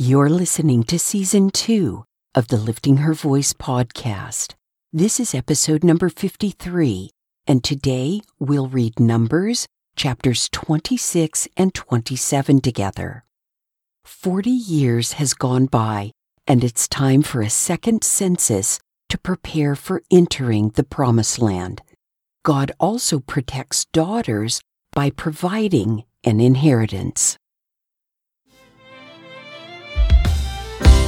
You're listening to season two of the Lifting Her Voice podcast. This is episode number 53, and today we'll read Numbers chapters 26 and 27 together. Forty years has gone by, and it's time for a second census to prepare for entering the Promised Land. God also protects daughters by providing an inheritance.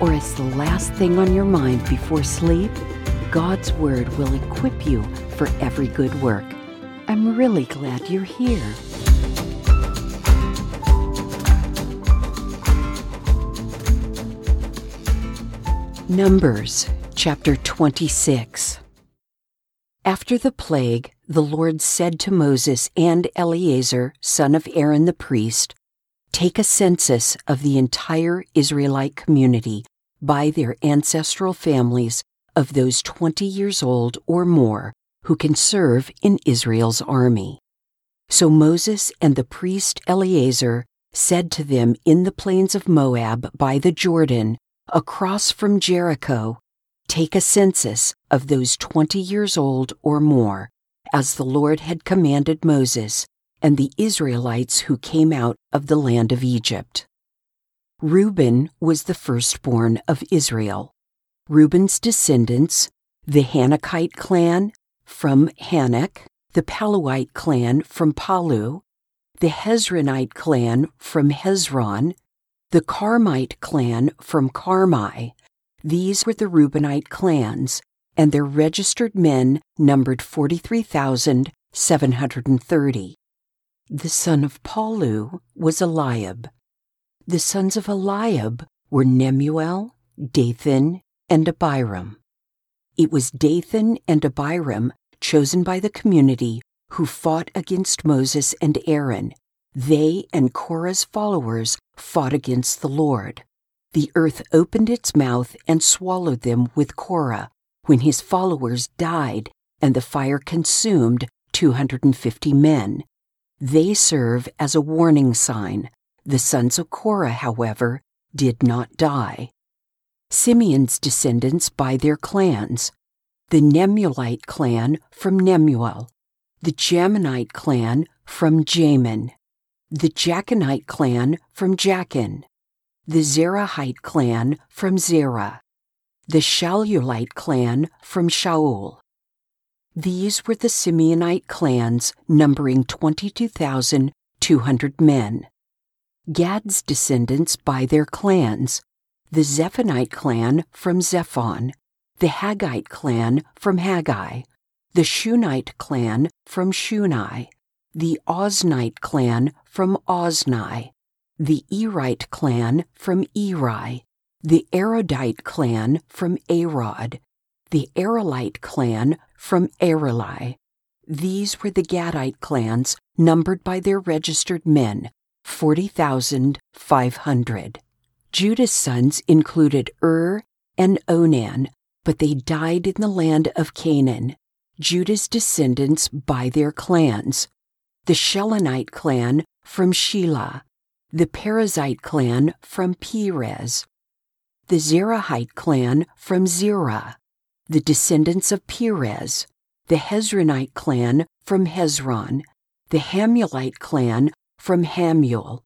or as the last thing on your mind before sleep, God's Word will equip you for every good work. I'm really glad you're here. Numbers chapter 26. After the plague, the Lord said to Moses and Eleazar, son of Aaron the priest, Take a census of the entire Israelite community by their ancestral families of those 20 years old or more who can serve in Israel's army. So Moses and the priest Eleazar said to them in the plains of Moab by the Jordan, across from Jericho, Take a census of those 20 years old or more, as the Lord had commanded Moses and the Israelites who came out of the land of Egypt. Reuben was the firstborn of Israel. Reuben's descendants, the Hanokite clan from Hanok, the Palluite clan from Pallu, the Hezronite clan from Hezron, the Carmite clan from Carmi. These were the Reubenite clans, and their registered men numbered 43,730. The son of Pallu was Eliab. The sons of Eliab were Nemuel, Dathan, and Abiram. It was Dathan and Abiram, chosen by the community, who fought against Moses and Aaron. They and Korah's followers fought against the Lord. The earth opened its mouth and swallowed them with Korah when his followers died and the fire consumed 250 men. They serve as a warning sign. The sons of Korah, however, did not die. Simeon's descendants by their clans the Nemuelite clan from Nemuel, the Jaminite clan from Jamin, the Jachinite clan from Jachin, the Zerahite clan from Zerah, the Shaulite clan from Shaul. These were the Simeonite clans numbering 22,200 men. Gad's descendants by their clans. The Zephonite clan from Zephon, the Haggite clan from Haggai, the Shunite clan from Shunai, the Oznite clan from Ozni, the Erite clan from Eri, the Arodite clan from Arod, the Arelite clan from Areli. These were the Gadite clans numbered by their registered men, 40,500. Judah's sons included Ur and Onan, but they died in the land of Canaan. Judah's descendants by their clans. The Shilonite clan from Shelah, the Perezite clan from Perez, the Zerahite clan from Zerah, the descendants of Perez, the Hezronite clan from Hezron, the Hamulite clan from Hamul,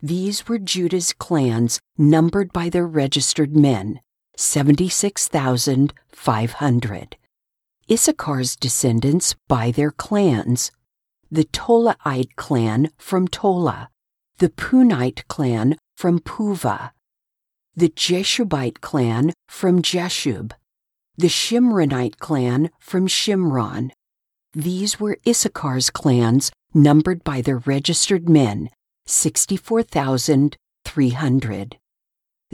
these were Judah's clans numbered by their registered men, 76,500. Issachar's descendants by their clans, the Tolaite clan from Tola, the Punite clan from Puvah, the Jashubite clan from Jashub, the Shimronite clan from Shimron. These were Issachar's clans numbered by their registered men, 64,300.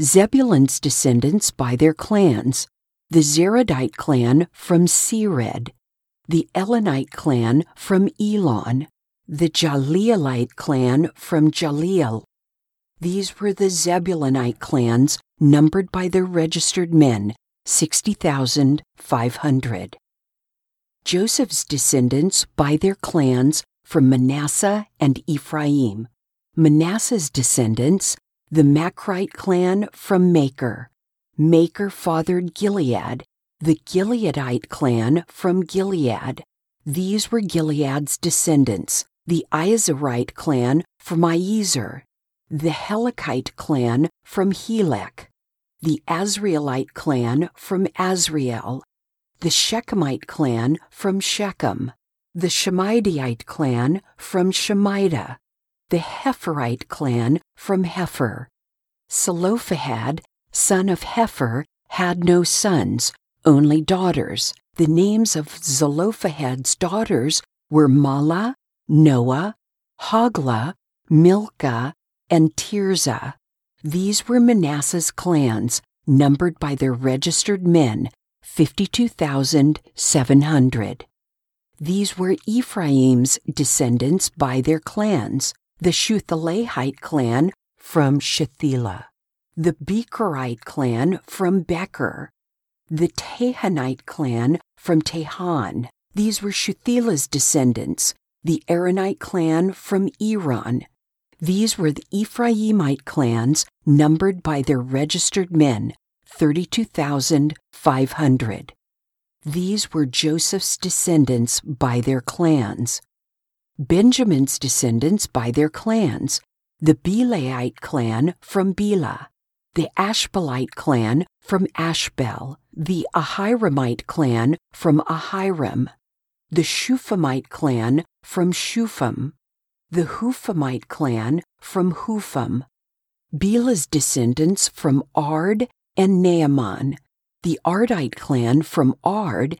Zebulun's descendants by their clans the Seredite clan from Sered, the Elonite clan from Elon, the Jahleelite clan from Jahleel. These were the Zebulunite clans numbered by their registered men, 60,500. Joseph's descendants by their clans from Manasseh and Ephraim. Manasseh's descendants, the Machite clan from Machir, Machir fathered Gilead, the Gileadite clan from Gilead. These were Gilead's descendants, the Iezerite clan from Iezer, the Helekite clan from Helek, the Asrielite clan from Asriel, the Shechemite clan from Shechem, the Shemidite clan from Shemida, the Hepherite clan from Hepher. Zelophehad, son of Hepher, had no sons, only daughters. The names of Zelophehad's daughters were Mahlah, Noah, Hoglah, Milcah, and Tirzah. These were Manasseh's clans, numbered by their registered men, 52,700. These were Ephraim's descendants by their clans, the Shuthelahite clan from Shuthelah, the Becherite clan from Becher, the Tahanite clan from Tahan. These were Shuthelah's descendants, the Eranite clan from Eran. These were the Ephraimite clans numbered by their registered men, 32,500. These were Joseph's descendants by their clans. Benjamin's descendants by their clans, the Belahite clan from Bela, the Ashbelite clan from Ashbel, the Ahiramite clan from Ahiram, the Shuphamite clan from Shupham, the Huphamite clan from Hupham, Bela's descendants from Ard and Naaman, the Ardite clan from Ard,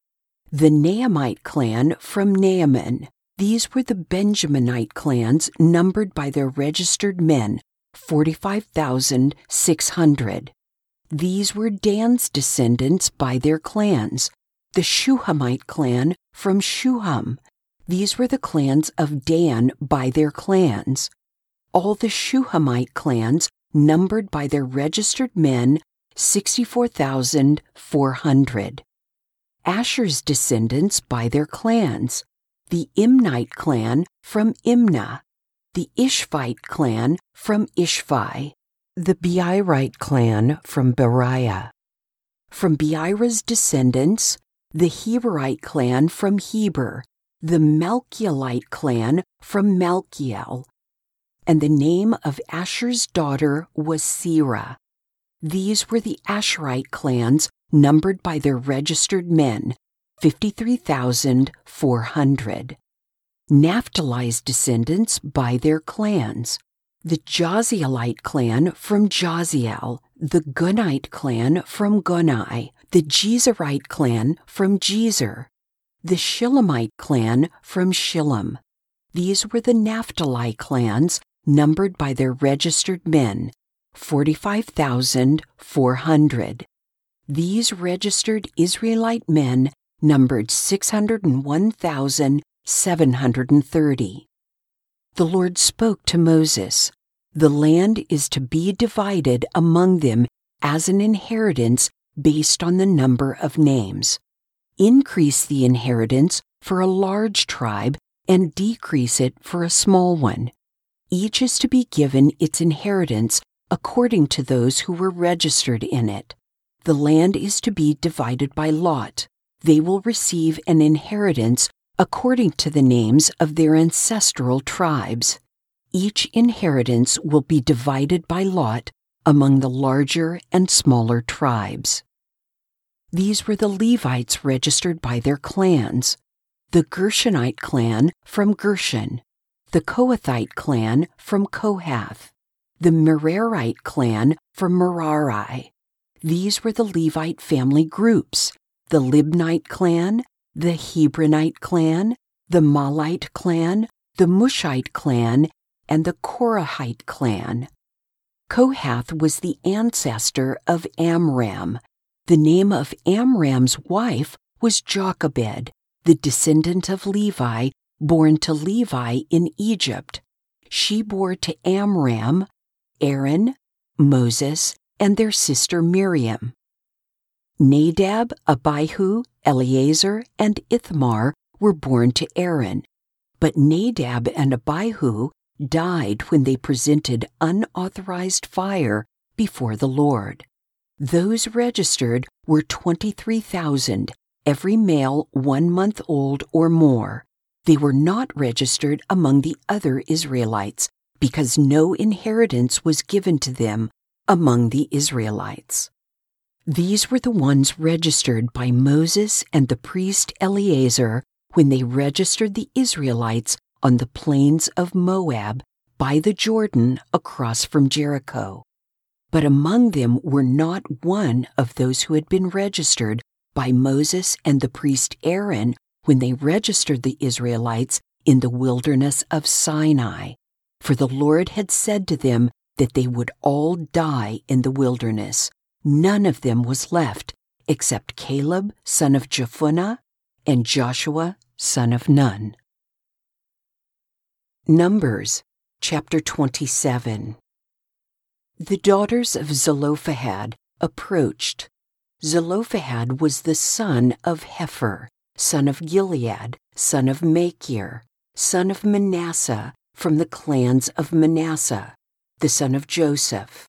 the Naamite clan from Naaman. These were the Benjaminite clans numbered by their registered men, 45,600. These were Dan's descendants by their clans, the Shuhamite clan from Shuham. These were the clans of Dan by their clans. All the Shuhamite clans numbered by their registered men 64,400. Asher's descendants by their clans the Imnite clan from Imnah, the Ishvite clan from Ishvi, the Beriite clan from Beriah. From Beriah's descendants, the Heberite clan from Heber, the Malchielite clan from Malchiel, and the name of Asher's daughter was Serah. These were the Asherite clans numbered by their registered men, 53,400. Naphtali's descendants by their clans. The Jahzeelite clan from Jahzeel, the Gunite clan from Guni, the Jezerite clan from Jezer, the Shillemite clan from Shillem. These were the Naphtali clans numbered by their registered men, 45,400. These registered Israelite men numbered 601,730. The Lord spoke to Moses The land is to be divided among them as an inheritance based on the number of names. Increase the inheritance for a large tribe and decrease it for a small one. Each is to be given its inheritance according to those who were registered in it. The land is to be divided by lot. They will receive an inheritance according to the names of their ancestral tribes. Each inheritance will be divided by lot among the larger and smaller tribes. These were the Levites registered by their clans the Gershonite clan from Gershon, the Kohathite clan from Kohath, the Merarite clan from Merari. These were the Levite family groups the Libnite clan, the Hebronite clan, the Mahlite clan, the Mushite clan, and the Korahite clan. Kohath was the ancestor of Amram. The name of Amram's wife was Jochebed, the descendant of Levi, born to Levi in Egypt. She bore to Amram, Aaron, Moses, and their sister Miriam. Nadab, Abihu, Eleazar, and Ithamar were born to Aaron, but Nadab and Abihu died when they presented unauthorized fire before the Lord. Those registered were 23,000, every male one month old or more. They were not registered among the other Israelites because no inheritance was given to them among the Israelites. These were the ones registered by Moses and the priest Eleazar when they registered the Israelites on the plains of Moab by the Jordan across from Jericho. But among them were not one of those who had been registered by Moses and the priest Aaron when they registered the Israelites in the wilderness of Sinai. For the Lord had said to them that they would all die in the wilderness. None of them was left except Caleb, son of Jephunneh, and Joshua, son of Nun. Numbers chapter 27 The daughters of Zelophehad approached. Zelophehad was the son of Hepher, son of Gilead, son of Machir, son of Manasseh, from the clans of Manasseh, the son of Joseph.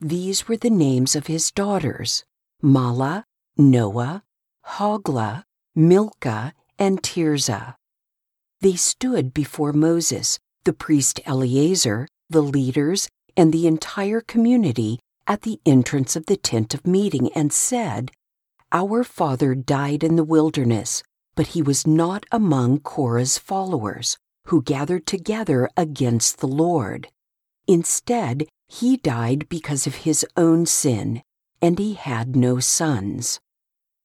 These were the names of his daughters Mahlah, Noah, Hoglah, Milcah, and Tirzah. They stood before Moses, the priest Eleazar, the leaders, and the entire community at the entrance of the tent of meeting and said, Our father died in the wilderness, but he was not among Korah's followers, who gathered together against the Lord. Instead, he died because of his own sin, and he had no sons.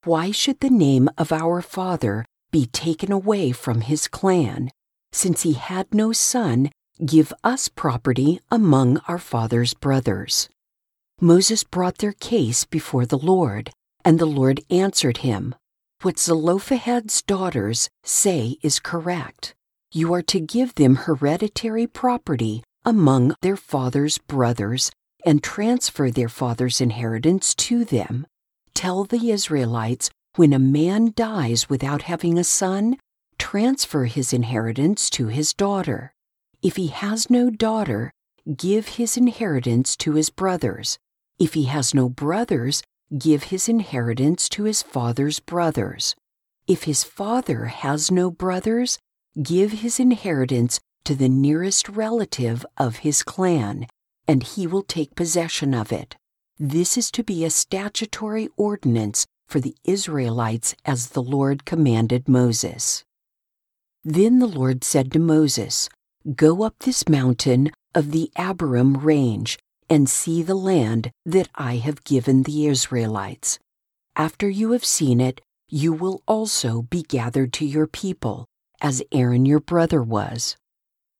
Why should the name of our father be taken away from his clan. Since he had no son, give us property among our father's brothers. Moses brought their case before the Lord, and the Lord answered him, What Zelophehad's daughters say is correct. You are to give them hereditary property among their father's brothers and transfer their father's inheritance to them. Tell the Israelites when a man dies without having a son, transfer his inheritance to his daughter. If he has no daughter, give his inheritance to his brothers. If he has no brothers, give his inheritance to his father's brothers. If his father has no brothers, give his inheritance to the nearest relative of his clan, and he will take possession of it. This is to be a statutory ordinance for the Israelites as the Lord commanded Moses. Then the Lord said to Moses, Go up this mountain of the Abarim range and see the land that I have given the Israelites. After you have seen it, you will also be gathered to your people, as Aaron your brother was.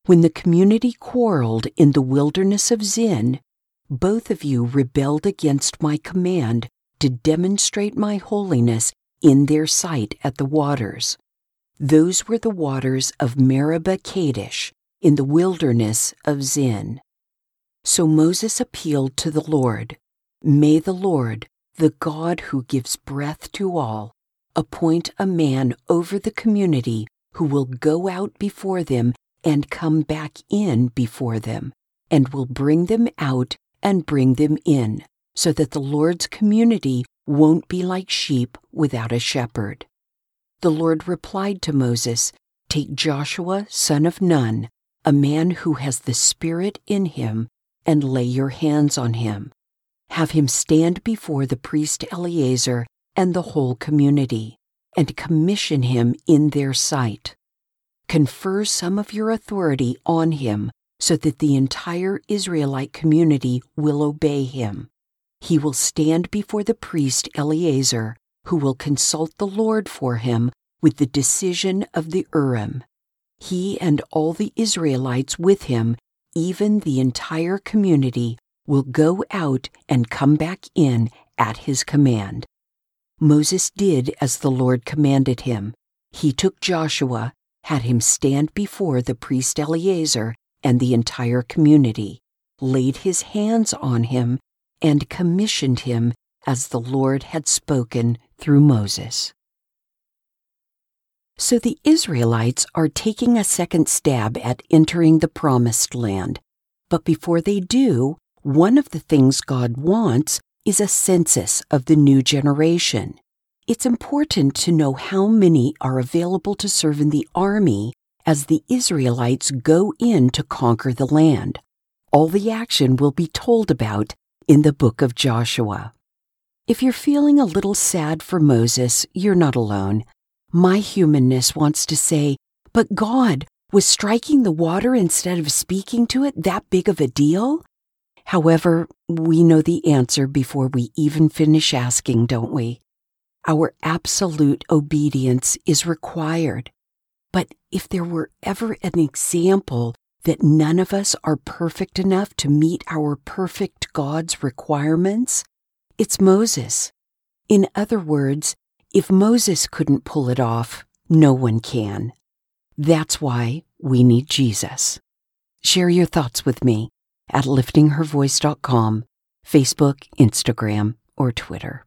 When the community quarreled in the wilderness of Zin, both of you rebelled against my command to demonstrate my holiness in their sight at the waters. Those were the waters of Meribah Kadesh in the wilderness of Zin. So Moses appealed to the Lord May the Lord, the God who gives breath to all, appoint a man over the community who will go out before them and come back in before them, and will bring them out and bring them in, so that the Lord's community won't be like sheep without a shepherd. The Lord replied to Moses, Take Joshua, son of Nun, a man who has the Spirit in him, and lay your hands on him. Have him stand before the priest Eleazar and the whole community, and commission him in their sight. Confer some of your authority on him so that the entire Israelite community will obey him. He will stand before the priest Eleazar, who will consult the Lord for him with the decision of the Urim. He and all the Israelites with him, even the entire community, will go out and come back in at his command. Moses did as the Lord commanded him. He took Joshua, had him stand before the priest Eleazar and the entire community, laid his hands on him, and commissioned him as the Lord had spoken through Moses. So the Israelites are taking a second stab at entering the Promised Land. But before they do, one of the things God wants is a census of the new generation. It's important to know how many are available to serve in the army as the Israelites go in to conquer the land. All the action will be told about in the book of Joshua. If you're feeling a little sad for Moses, you're not alone. My humanness wants to say, but God, was striking the water instead of speaking to it that big of a deal? However, we know the answer before we even finish asking, don't we? Our absolute obedience is required. But if there were ever an example that none of us are perfect enough to meet our perfect God's requirements, it's Moses. In other words, if Moses couldn't pull it off, no one can. That's why we need Jesus. Share your thoughts with me at liftinghervoice.com, Facebook, Instagram, or Twitter.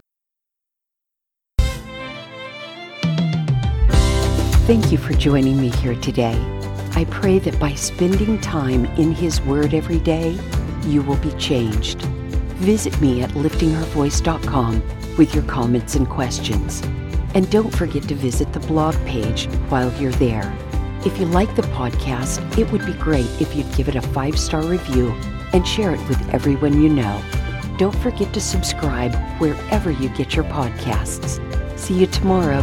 Thank you for joining me here today. I pray that by spending time in His Word every day, you will be changed. Visit me at liftinghervoice.com with your comments and questions. And don't forget to visit the blog page while you're there. If you like the podcast, it would be great if you'd give it a five star review and share it with everyone you know. Don't forget to subscribe wherever you get your podcasts. See you tomorrow.